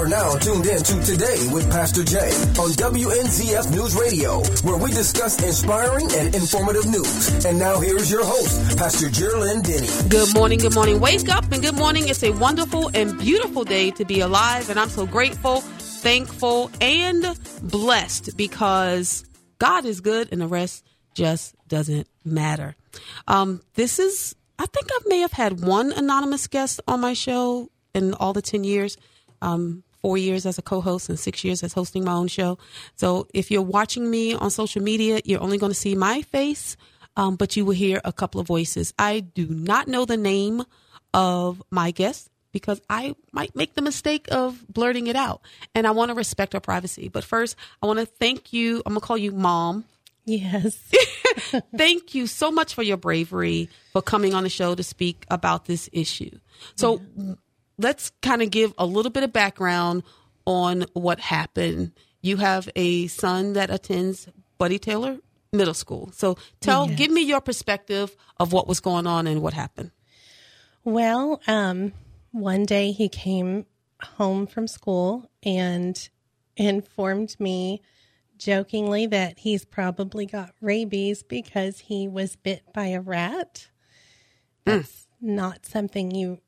are now tuned in to Today with Pastor J on WNZF News Radio, where we discuss inspiring and informative news. And now here's your host, Pastor Jearlyn Denny. Good morning, good morning. Wake up and good morning. It's a wonderful and beautiful day to be alive, and I'm so grateful, thankful, and blessed because God is good and the rest just doesn't matter. Um, this is, I think I may have had one anonymous guest on my show in all the 10 years. Um, four years as a co-host and six years as hosting my own show. So if you're watching me on social media, you're only going to see my face, um, but you will hear a couple of voices. I do not know the name of my guest because I might make the mistake of blurting it out, and I want to respect our privacy. But first, I want to thank you. I'm gonna call you mom. Yes. thank you so much for your bravery for coming on the show to speak about this issue. So. Yeah let's kind of give a little bit of background on what happened. You have a son that attends Buddy Taylor Middle School. So tell, yes. give me your perspective of what was going on and what happened. Well, um, one day he came home from school and informed me jokingly that he's probably got rabies because he was bit by a rat. Hmm. That's mm. not something you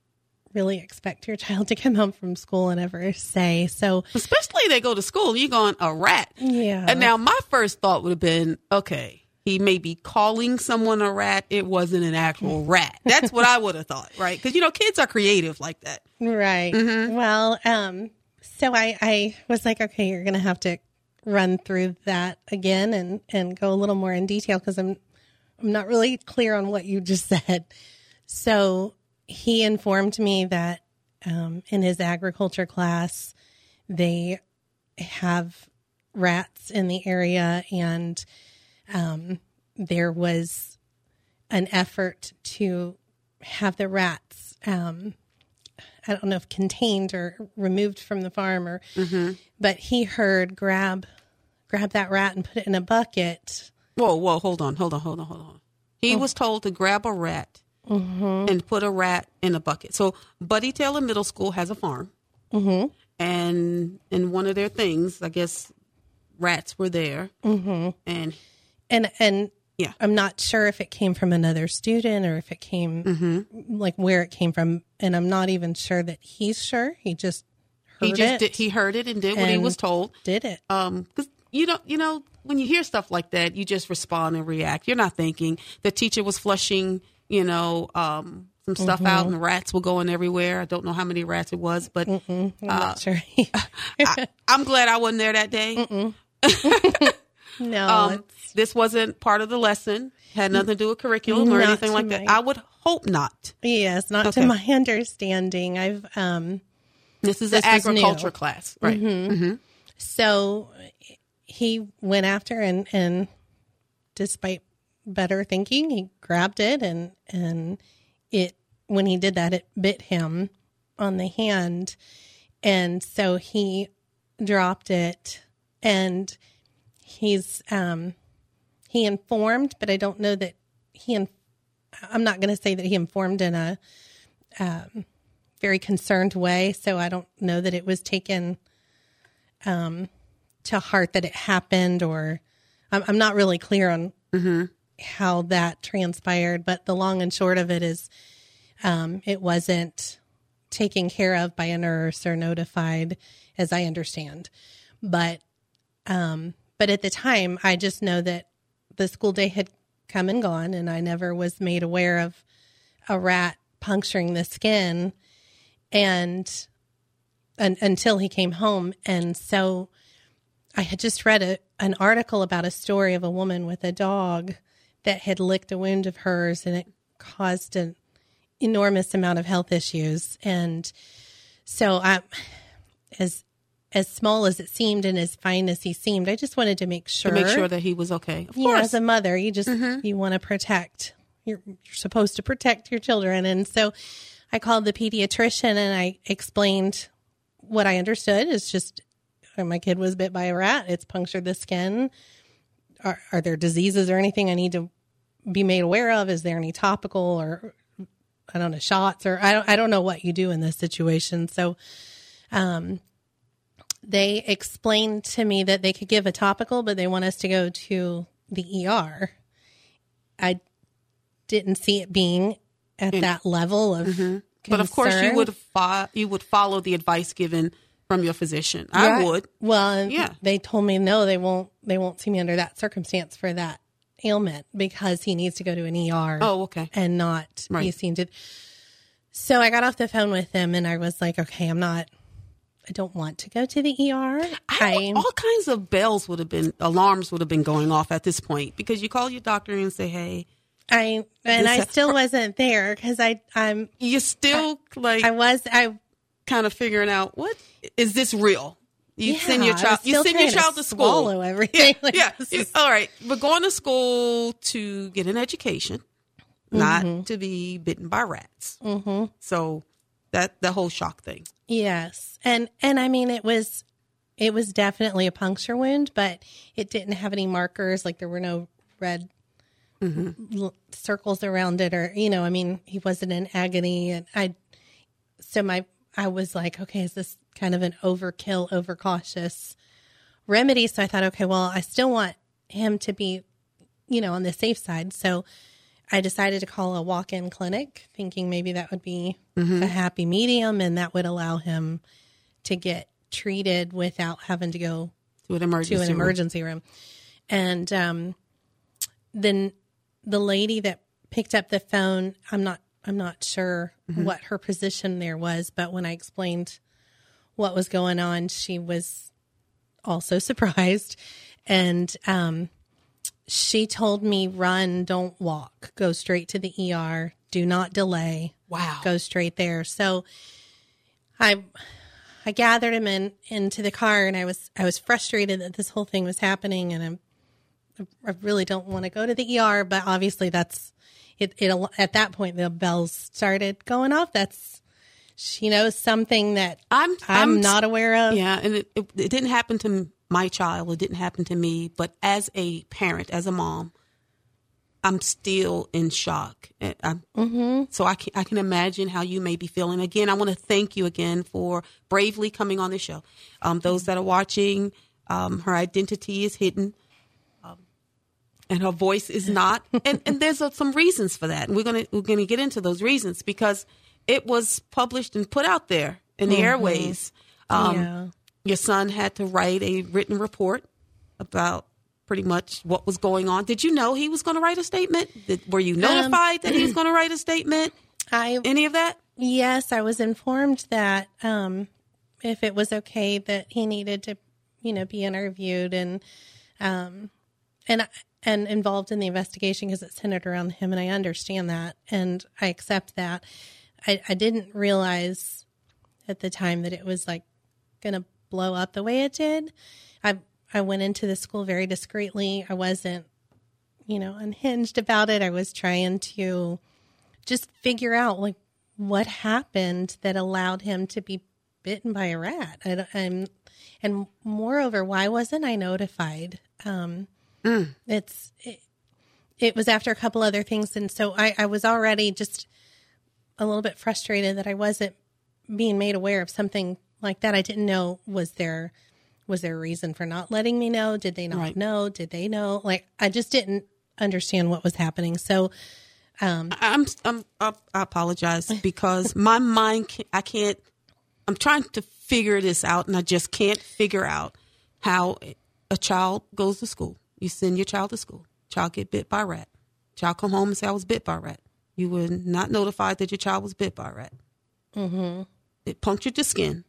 really expect your child to come home from school and ever say. So, especially they go to school, you're going a rat. Yeah. And now my first thought would have been, okay, he may be calling someone a rat. It wasn't an actual rat. That's what I would have thought, right? Because you know, kids are creative like that. Right. Mm-hmm. Well, um, so I, I was like, okay, you're going to have to run through that again and and go a little more in detail because I'm I'm not really clear on what you just said. So he informed me that um, in his agriculture class, they have rats in the area, and um, there was an effort to have the rats. Um, I don't know if contained or removed from the farm, or mm-hmm. but he heard grab grab that rat and put it in a bucket. Whoa, whoa, hold on, hold on, hold on, hold on. He oh. was told to grab a rat mm-hmm. and put a rat in a bucket. So Buddy Taylor Middle School has a farm, mm-hmm. and in one of their things, I guess rats were there, mm-hmm. and and and yeah, I'm not sure if it came from another student or if it came mm-hmm. like where it came from, and I'm not even sure that he's sure. He just he just it. Did, he heard it and did what he was told. Did it? Um, because you know, you know, when you hear stuff like that, you just respond and react. You're not thinking the teacher was flushing you know, um, some stuff mm-hmm. out and rats were going everywhere. I don't know how many rats it was, but uh, sure. I, am glad I wasn't there that day. no, um, this wasn't part of the lesson. Had nothing to do with curriculum or anything like my, that. I would hope not. Yes, not okay. to my understanding. I've um, this is this an agriculture class, right? Mm-hmm. Mm-hmm. So he went after and and despite better thinking, he grabbed it and and it when he did that it bit him on the hand. And so he dropped it and he's um he informed but I don't know that he in, I'm not going to say that he informed in a um, very concerned way. So I don't know that it was taken um to heart that it happened or I'm, I'm not really clear on mm-hmm how that transpired, but the long and short of it is um, it wasn't taken care of by a nurse or notified, as I understand. But um, but at the time, I just know that the school day had come and gone, and I never was made aware of a rat puncturing the skin, and, and until he came home, and so I had just read a, an article about a story of a woman with a dog that had licked a wound of hers and it caused an enormous amount of health issues. And so I as as small as it seemed and as fine as he seemed, I just wanted to make sure to make sure that he was okay. Of yeah, course. as a mother, you just mm-hmm. you want to protect. You're, you're supposed to protect your children, and so I called the pediatrician and I explained what I understood. It's just my kid was bit by a rat. It's punctured the skin are, are there diseases or anything I need to be made aware of? Is there any topical or I don't know shots or I don't I don't know what you do in this situation. So, um, they explained to me that they could give a topical, but they want us to go to the ER. I didn't see it being at that level of. Mm-hmm. But of course, you would fo- you would follow the advice given from your physician. I Right. would. Well, Yeah. they told me no, they won't. They won't see me under that circumstance for that ailment because he needs to go to an ER. Oh, okay. and not be seen to. So I got off the phone with him and I was like, okay, I'm not. I don't want to go to the ER. I, all kinds of bells would have been alarms would have been going off at this point because you call your doctor and say, "Hey, I and I still wasn't there because I I'm you're still like I was I kind of figuring out what is this real." You yeah, send your child. You send your child to, school. swallow everything. Like, yeah. you- is- all right. We're going to school to get an education, not Mm-hmm. to be bitten by rats. Mm-hmm. So that the whole shock thing. Yes. And and I mean it was it was definitely a puncture wound, but it didn't have any markers like there were no red l- circles around it or you know, I mean, he wasn't in agony and I so my I was like, okay, is this kind of an overkill, overcautious remedy? So I thought, okay, well, I still want him to be, you know, on the safe side. So I decided to call a walk in clinic, thinking maybe that would be a happy medium and that would allow him to get treated without having to go To an emergency. to an room. room. And um, then the lady that picked up the phone, I'm not I'm not sure what her position there was, but when I explained what was going on, she was also surprised. And um, she told me, run, don't walk, go straight to the ER, do not delay Wow. go straight there. So I I gathered him in into the car and I was I was frustrated that this whole thing was happening and I'm I really don't want to go to the ER, but obviously that's it, it at that point the bells started going off. That's she knows something that I'm I'm, I'm not aware of. Yeah, and it, it, it didn't happen to my child. It didn't happen to me. But as a parent, as a mom, I'm still in shock. I'm, Mm-hmm. So I can I can imagine how you may be feeling. Again, I want to thank you again for bravely coming on the show. Um, those that are watching, um, her identity is hidden. Um, and her voice is not, and and there's uh, some reasons for that, and we're gonna we're gonna get into those reasons because it was published and put out there in the airways. Um, yeah. your son had to write a written report about pretty much what was going on. Did you know he was going to write a statement? Did, were you notified that he was going to write a statement? I Any of that? Yes, I was informed that um, if it was okay that he needed to, you know, be interviewed and um, and and involved in the investigation because it centered around him, and I understand that and I accept that. I, I didn't realize at the time that it was like going to blow up the way it did. I I went into the school very discreetly. I wasn't, you know, unhinged about it. I was trying to just figure out like what happened that allowed him to be bitten by a rat. I, and and moreover, why wasn't I notified? Um, Mm. It's it, it was after a couple other things, and so I, I was already just a little bit frustrated that I wasn't being made aware of something like that. I didn't know was there was there a reason for not letting me know? Did they not Right. know? Did they know? Like I just didn't understand what was happening. So um, I'm, I'm I I apologize because my mind can, I can't I'm trying to figure this out and I just can't figure out how a child goes to school. You send your child to school. Child get bit by a rat. Child come home and say I was bit by a rat. You were not notified that your child was bit by a rat. Mm-hmm. It punctured your skin.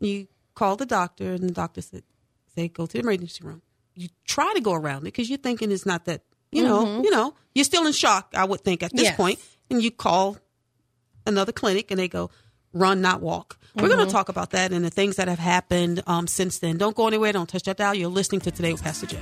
You call the doctor and the doctor said, say go to the emergency room. You try to go around it because you're thinking it's not that you know, you know, you're still in shock, I would think, at this Yes. point. And you call another clinic and they go, run, not walk. We're going to talk about that and the things that have happened um, since then. Don't go anywhere. Don't touch that dial. You're listening to Today with Pastor J.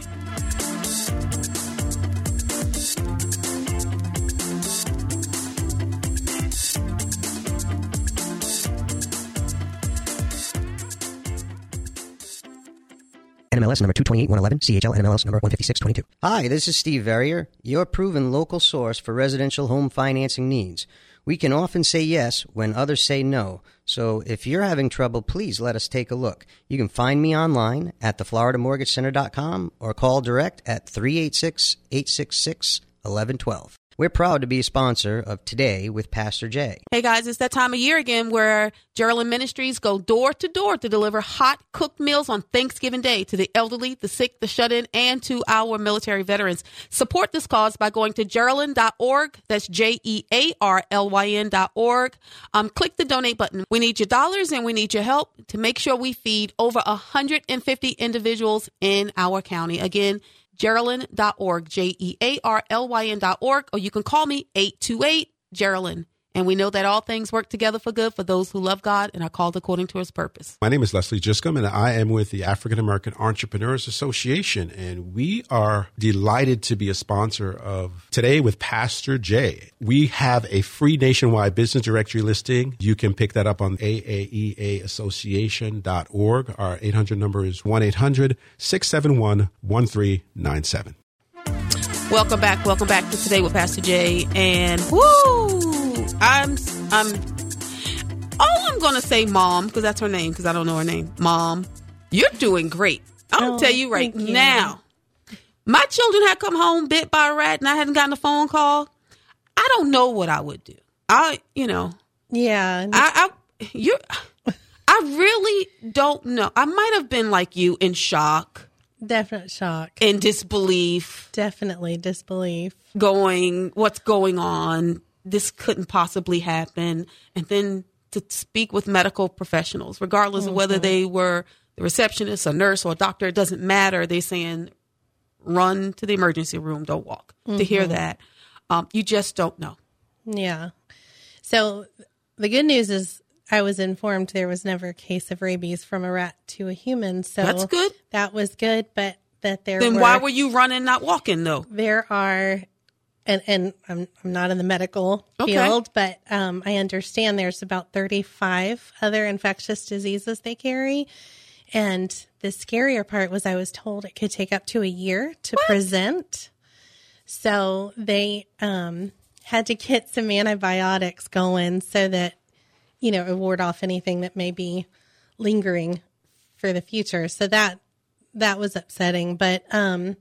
NMLS number 228111, CHL NMLS number 15622. Hi, this is Steve Verrier, your proven local source for residential home financing needs. We can often say yes when others say no. So if you're having trouble, please let us take a look. You can find me online at thefloridamortgagecenter.com or call direct at 386 866 1112. We're proud to be a sponsor of Today with Pastor J. Hey guys, it's that time of year again where Jearlyn Ministries go door to door to deliver hot cooked meals on Thanksgiving Day to the elderly, the sick, the shut in, and to our military veterans. Support this cause by going to Jearlyn.org. That's J E A R L Y N.org. Um, click the donate button. We need your dollars and we need your help to make sure we feed over 150 individuals in our county. Again, Jearlyn.org, J E A R L Y N.org, or you can call me 828 Jearlyn. And we know that all things work together for good for those who love God and are called according to his purpose. My name is Leslie Giscombe, and I am with the African American Entrepreneurs Association. And we are delighted to be a sponsor of Today with Pastor J. We have a free nationwide business directory listing. You can pick that up on AAEAassociation.org. Our 800 number is 1 800 671 1397. Welcome back. Welcome back to Today with Pastor J. And woo! Um, I'm, I'm, oh, I'm going to say mom because that's her name because I don't know her name. Mom, you're doing great. I'm going Oh, tell you right you. now. My children had come home bit by a rat and I hadn't gotten a phone call. I don't know what I would do. I, you know, Yeah. I, I you I really don't know. I might have been like you in shock, definite shock. in disbelief, Definitely disbelief. going, what's going on? This couldn't possibly happen. And then to speak with medical professionals, regardless of whether they were the receptionist, a nurse, or a doctor, it doesn't matter. They're saying, run to the emergency room, don't walk. To hear that, um, you just don't know. Yeah. So the good news is I was informed there was never a case of rabies from a rat to a human. So That's good. That was good, but that there Then were, why were you running, not walking, though? there are and and I'm I'm not in the medical Okay. field, but um, I understand there's about 35 other infectious diseases they carry. And the scarier part was I was told it could take up to a year to present. So they um, had to get some antibiotics going so that, you know, it ward off anything that may be lingering for the future. So that that was upsetting. But um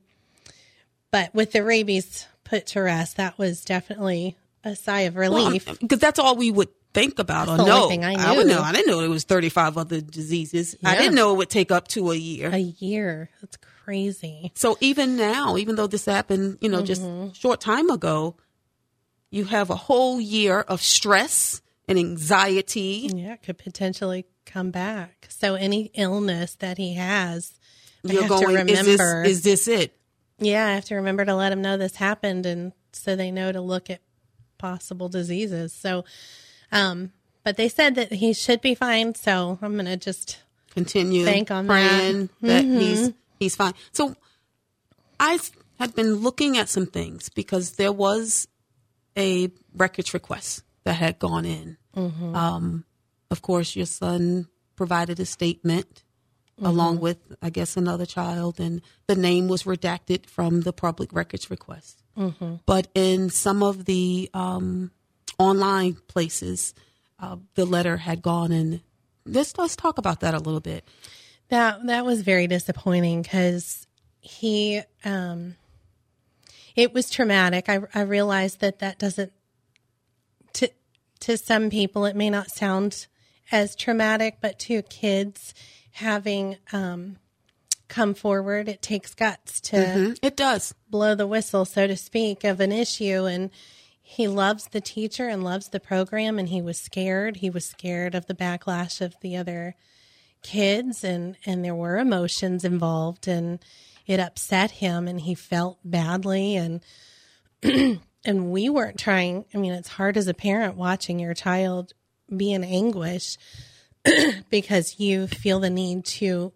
but with the rabies put to rest, that was definitely a sigh of relief. because that's all we would think about or That's only know. thing I would know. I didn't know there was 35 other diseases. I didn't know it would take up to a year. a year. That's crazy. so even now, even though this happened, you know, just Mm-hmm. a short time ago, you have a whole year of stress and anxiety. Yeah, it could potentially come back. So any illness that he has, I You're going, to is this, is this it? Yeah, I have to remember to let them know this happened, and so they know to look at possible diseases. So, um, but they said that he should be fine. So I'm gonna just Continue Bank on praying that. that, he's he's fine. So I had been looking at some things because there was a records request that had gone in. Um, of course, your son provided a statement along with, I guess, another child, and the name was redacted from the public records request. But in some of the um, online places, uh, the letter had gone and Let's let's talk about that a little bit. That that was very disappointing because he, um, it was traumatic. I I realized that that doesn't to to some people it may not sound as traumatic, but to kids having um, come forward, it takes guts to It does. blow the whistle, so to speak, of an issue. And he loves the teacher and loves the program. And he was scared. He was scared of the backlash of the other kids, and and there were emotions involved, and it upset him, and he felt badly, and and we weren't trying. I mean, it's hard as a parent watching your child be in anguish because you feel the need to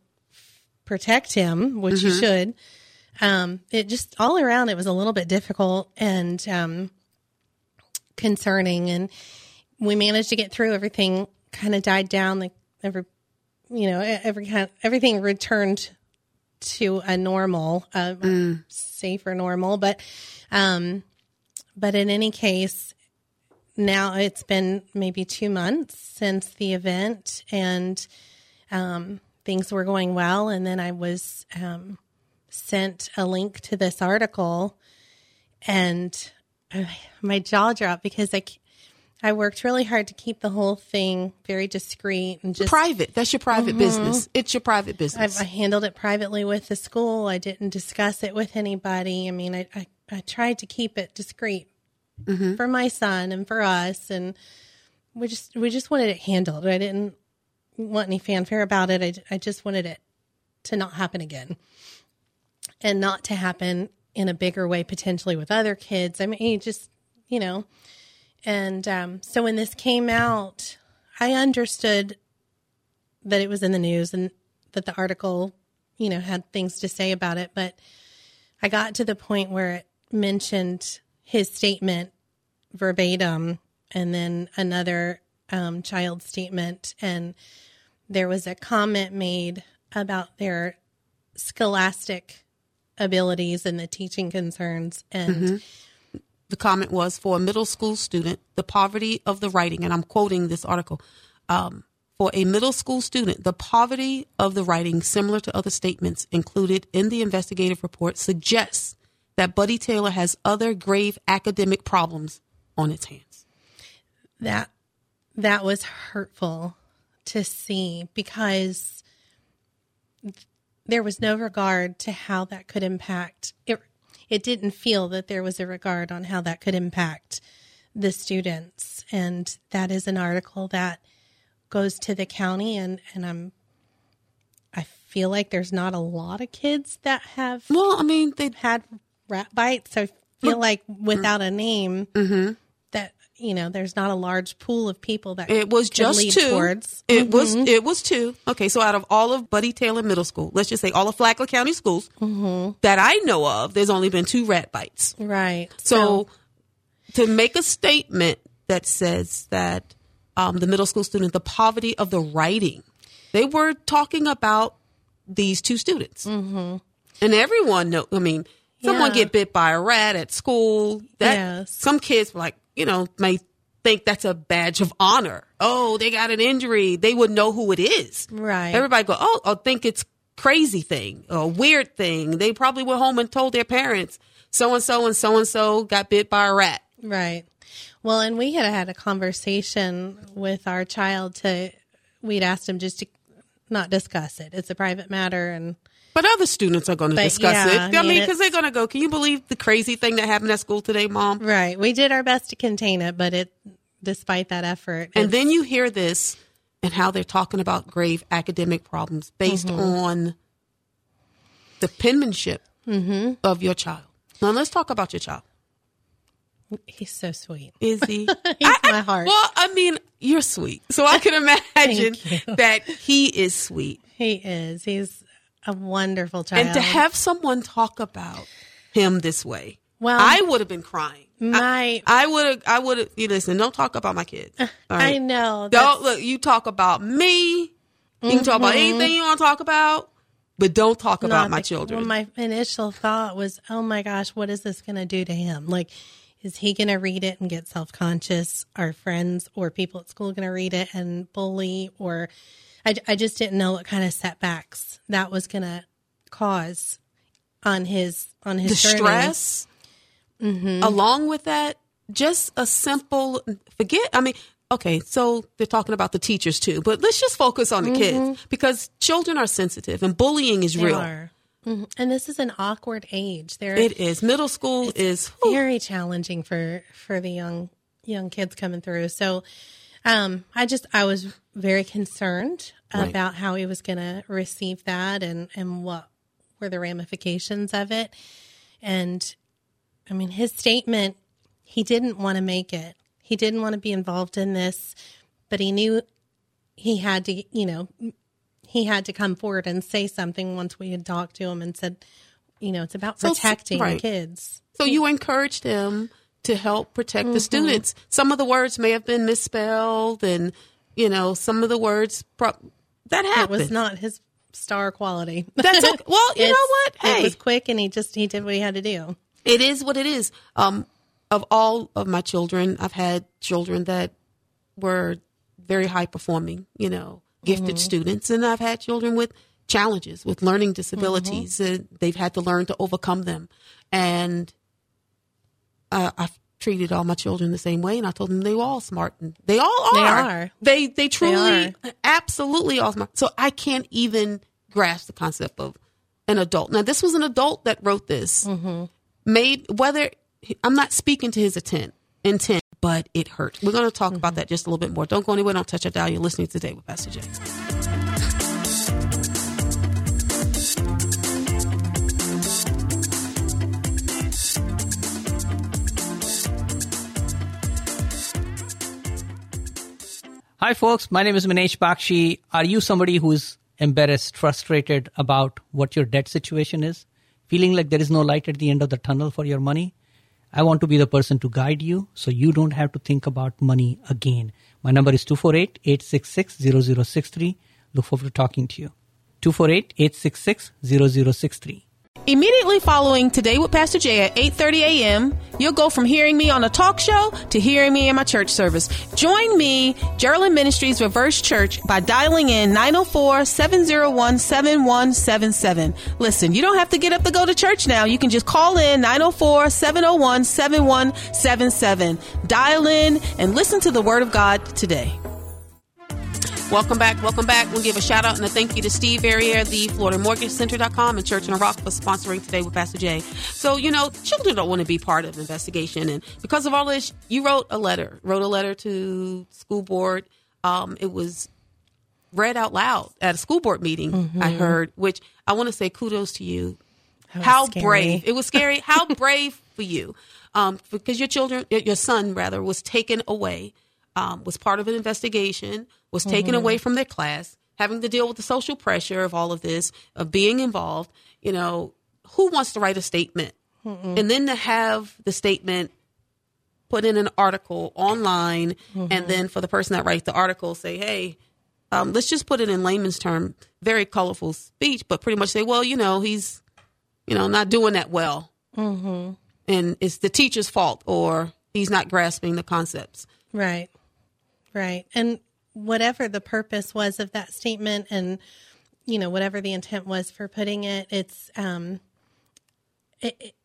protect him, which you should. Um, it just all around it was a little bit difficult and um, concerning. And we managed to get through. Everything kind of died down. Like every you know every kind everything returned to a normal uh, safer normal. But um but in any case now it's been maybe two months since the event, and um, things were going well. And then I was um, sent a link to this article, and uh, my jaw dropped because I. I worked really hard to keep the whole thing very discreet and just Private. That's your private business. It's your private I, business. I handled it privately with the school. I didn't discuss it with anybody. I mean, I, I, I tried to keep it discreet for my son and for us, and we just we just wanted it handled. I didn't want any fanfare about it. I, I just wanted it to not happen again, and not to happen in a bigger way potentially with other kids. I mean, just you know, and um, so when this came out, I understood that it was in the news and that the article, you know, had things to say about it. But I got to the point where it mentioned his statement verbatim and then another um, child statement. And there was a comment made about their scholastic abilities and the teaching concerns. And the comment was for a middle school student, the poverty of the writing, and I'm quoting this article. Um, for a middle school student, the poverty of the writing, similar to other statements included in the investigative report, suggests that Buddy Taylor has other grave academic problems on its hands. that that was hurtful to see because there was no regard to how that could impact it it didn't feel that there was a regard on how that could impact the students and that is an article that goes to the county and and I'm I feel like there's not a lot of kids that have Well, I mean, they've had rat bites. So I feel like without a name, that you know, there's not a large pool of people that It was just two. towards. It was it was two. Okay, so out of all of Buddy Taylor Middle School, let's just say all of Flagler County schools that I know of, there's only been two rat bites. right. So to make a statement that says that um, the middle school student, the poverty of the writing, they were talking about these two students, mm-hmm. and everyone know. I mean, someone Yeah. get bit by a rat at school. That Yes. some kids like you know may think that's a badge of honor. Oh, they got an injury. They would know who it is. Right. Everybody go, oh, I think it's crazy thing a weird thing. They probably went home and told their parents so and so and so and so got bit by a rat. Right. Well, and we had had a conversation with our child to, we'd asked him just to not discuss it. It's a private matter. And But other students are going to But, discuss yeah, it. I I mean, because they're going to go, can you believe the crazy thing that happened at school today, mom? right, we did our best to contain it, but it, despite that effort, And then you hear this and how they're talking about grave academic problems based Mm-hmm. on the penmanship Mm-hmm. of your child. Now, let's talk about your child. he's so sweet. Is he? He's my heart. Well, I mean, you're sweet. So I can imagine that he is sweet. He is. He's a wonderful child. And to have someone talk about him this way, Well, I would have been crying. my, I would have. I would have. You listen. Don't talk about my kids. Uh, All I know. Don't look. You talk about me. You can talk about mm-hmm. anything you want to talk about, but don't talk about my children. Well, my initial thought was, oh my gosh, what is this going to do to him? Like, is he going to read it and get self conscious? Are friends or people at school going to read it and bully? Or I, I just didn't know what kind of setbacks that was going to cause on his on his the journey. stress, along with that, just a simple forget. I mean, okay, so they're talking about the teachers too, but let's just focus on the kids because children are sensitive and bullying is Mm-hmm. They real. are. Mhm. And this is an awkward age. They're It is. Middle school is whew, very challenging for for the young young kids coming through. So um I just I was very concerned Right. about how he was going to receive that and and what were the ramifications of it. And I mean his statement he didn't want to make it. He didn't want to be involved in this, but he knew he had to, you know, he had to come forward and say something once we had talked to him and said, you know, it's about So- protecting right. kids. So you encouraged him to help protect Mm-hmm. the students. Some of the words may have been misspelled, and you know, some of the words pro- that It happened. was not his star quality. That's okay. Well, you know what? Hey, It was quick and he just he did what he had to do. It is what it is. Um, of all of my children, I've had children that were very high performing, you know, gifted students, and I've had children with challenges, with learning disabilities. and they've had to learn to overcome them, and uh, I've treated all my children the same way, and I told them they were all smart, and they all are. They are. They they truly, are. absolutely all smart. So I can't even grasp the concept of an adult. Now, this was an adult that wrote this. Made whether I'm not speaking to his intent, intent, but it hurt. We're going to talk about that just a little bit more. Don't go anywhere. Don't touch a dial. You're listening today with Pastor J. Hi, folks. My name is Manesh Bakshi. Are you somebody who is embarrassed, frustrated about what your debt situation is? Feeling like there is no light at the end of the tunnel for your money? I want to be the person to guide you so you don't have to think about money again. My number is 248 866 0063. Look forward to talking to you. 248 866 0063. Immediately following Today with Pastor J at 8:30 a.m., you'll go from hearing me on a talk show to hearing me in my church service. Join me, Jearlyn Ministries Reverse Church, by dialing in 904-701-7177. Listen, you don't have to get up to go to church now. You can just call in 904-701-7177. Dial in and listen to the Word of God today. Welcome back. Welcome back. We'll give a shout out and a thank you to Steve Verrier, the Florida Mortgage Center.com and Church in a Rock for sponsoring today with Pastor J. So, you know, children don't want to be part of investigation. And because of all this, you wrote a letter, wrote a letter to school board. Um, it was read out loud at a school board meeting, I heard, which I want to say kudos to you. How scary. brave. It was scary. How brave for you. Um, because your children, your son rather, was taken away, um, was part of an investigation, was taken away from their class, having to deal with the social pressure of all of this, of being involved. You know, who wants to write a statement? And then to have the statement put in an article online, and then for the person that writes the article say, hey, um, let's just put it in layman's term, very colorful speech, but pretty much say, well, you know, he's, you know, not doing that well. Mm-hmm. And it's the teacher's fault or he's not grasping the concepts. Right. Right. And whatever the purpose was of that statement and you know whatever the intent was for putting it it's um it, it-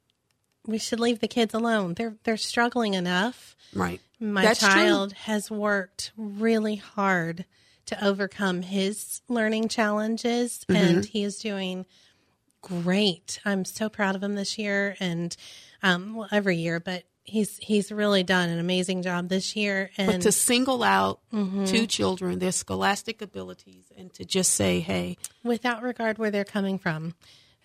we should leave the kids alone. They're they're struggling enough. Right. My That's true. child has worked really hard to overcome his learning challenges Mm-hmm. and he is doing great. I'm so proud of him this year and um well every year, but he's he's really done an amazing job this year and But to single out two children, their scholastic abilities, and to just say, hey, without regard where they're coming from.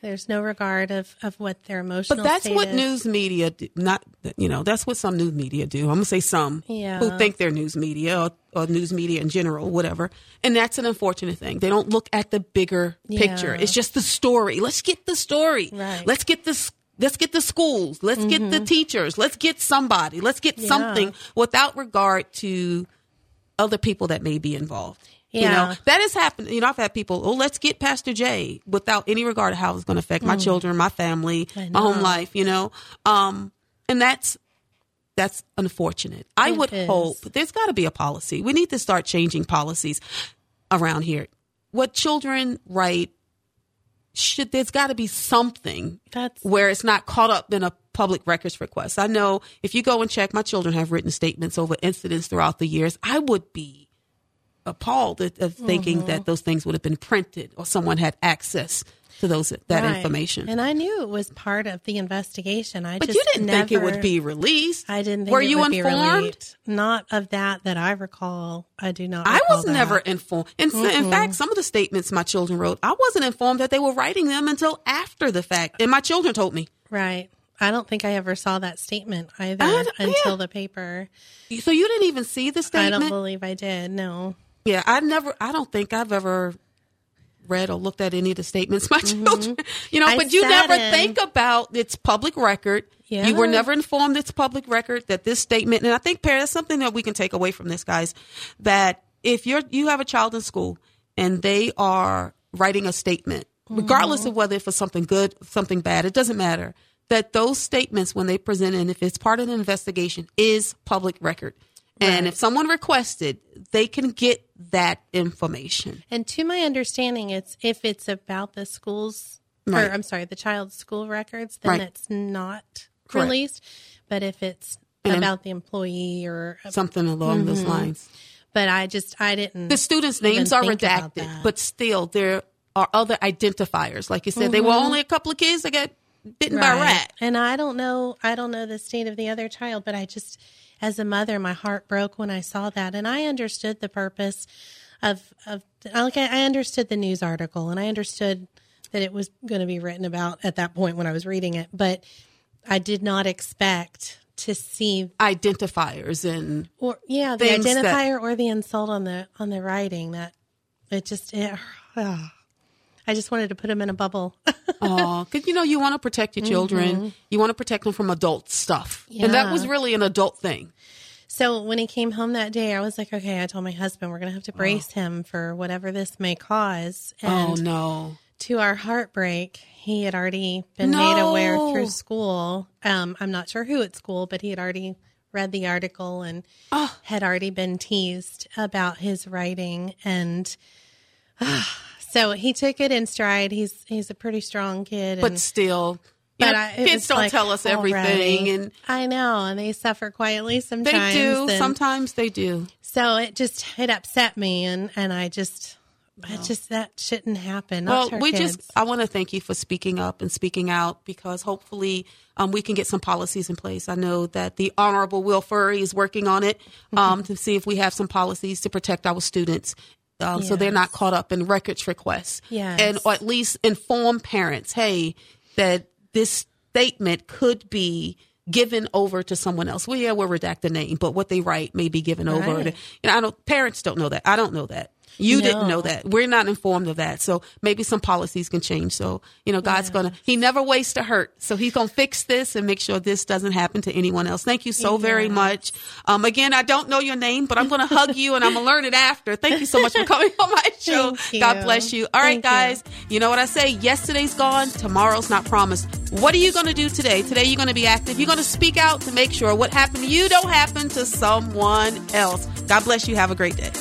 There's no regard of, of what their emotional. But that's what is. news media do, not you know that's what some news media do. I'm gonna say some Yeah. who think they're news media or, or news media in general, whatever. And that's an unfortunate thing. They don't look at the bigger picture. It's just the story. Let's get the story. Right. Let's get this. Let's get the schools. Let's get the teachers. Let's get somebody. Let's get Yeah. something without regard to other people that may be involved. You Yeah. know, that has happened. You know, I've had people, oh, let's get Pastor J without any regard to how it's going to affect my children, my family, Mm. My home life, you know. Um, and that's that's unfortunate. I It would is. hope there's got to be a policy. We need to start changing policies around here. What children write should there's got to be something That's where it's not caught up in a public records request. I know if you go and check, my children have written statements over incidents throughout the years. I would be appalled at, of thinking Mm-hmm. that those things would have been printed or someone had access to those that right. information. and I knew it was part of the investigation. I but just you didn't think it would be released. I didn't think Were it you would be informed? released. Not of that that I recall. I do not. I was that. never informed. In, in fact, some of the statements my children wrote, I wasn't informed that they were writing them until after the fact. And my children told me. right. I don't think I ever saw that statement either I until yeah. the paper. So you didn't even see the statement? I don't believe I did. No. Yeah, I never. I don't think I've ever read or looked at any of the statements my children. You know, Mm-hmm. I but you never in- think about its public record. Yeah. You were never informed it's public record that this statement, and I think, Perry, that's something that we can take away from this, guys. That if you're you have a child in school and they are writing a statement, Mm-hmm. regardless of whether it's for something good, something bad, it doesn't matter. that those statements, when they present and if it's part of the investigation, is public record. And if someone requested, they can get that information. And to my understanding, it's if it's about the schools, Right. or I'm sorry, the child's school records, then Right. it's not Correct. released. But if it's And- about the employee or, uh, Something along those mm-hmm. lines. but I just I didn't. The students' names are redacted, but still there are other identifiers. Like you said, they were mm-hmm. only a couple of kids that got bitten by a rat. And I don't know, I don't know the state of the other child, but I just, as a mother, my heart broke when I saw that, and I understood the purpose of of like I understood the news article, and I understood that it was going to be written about at that point when I was reading it, but I did not expect to see Identifiers and or yeah the Things that- identifier or the insult on the on the writing that it just it, I just wanted to put him in a bubble. Oh, because you know you want to protect your children. You want to protect them from adult stuff, and that was really an adult thing. So when he came home that day, I was like, okay, I told my husband we're going to have to brace him for whatever this may cause. And oh no! to our heartbreak, he had already been made aware through school. Um, I'm not sure who at school, but he had already read the article and Ah. had already been teased about his writing. And so he took it in stride. He's he's a pretty strong kid. But and, still, but know, I, kids don't like tell us everything, and I know, and they suffer quietly sometimes. they do. and- Sometimes they do. so it just it upset me, and and I just, I just that shouldn't happen. Well, we kids. just, I want to thank you for speaking up and speaking out because hopefully um, we can get some policies in place. I know that the Honorable Will Furry is working on it um, to see if we have some policies to protect our students. Um, So they're not caught up in records requests. Yes. And or at least inform parents, hey, that this statement could be given over to someone else. Well, yeah, we'll redact the name, but what they write may be given over. To, you know, I don't. Parents don't know that. I don't know that. You didn't know that. We're not informed of that. So maybe some policies can change. So, you know, God's going to, He never wastes a hurt. So He's going to fix this and make sure this doesn't happen to anyone else. Thank you so very much. Um, again, I don't know your name, but I'm going to hug you and I'm going to learn it after. Thank you so much for coming on my show. God bless you. All right, Thank you. guys. You know what I say? Yesterday's gone. Tomorrow's not promised. What are you going to do today? Today, you're going to be active. You're going to speak out to make sure what happened to you don't happen to someone else. God bless you. Have a great day.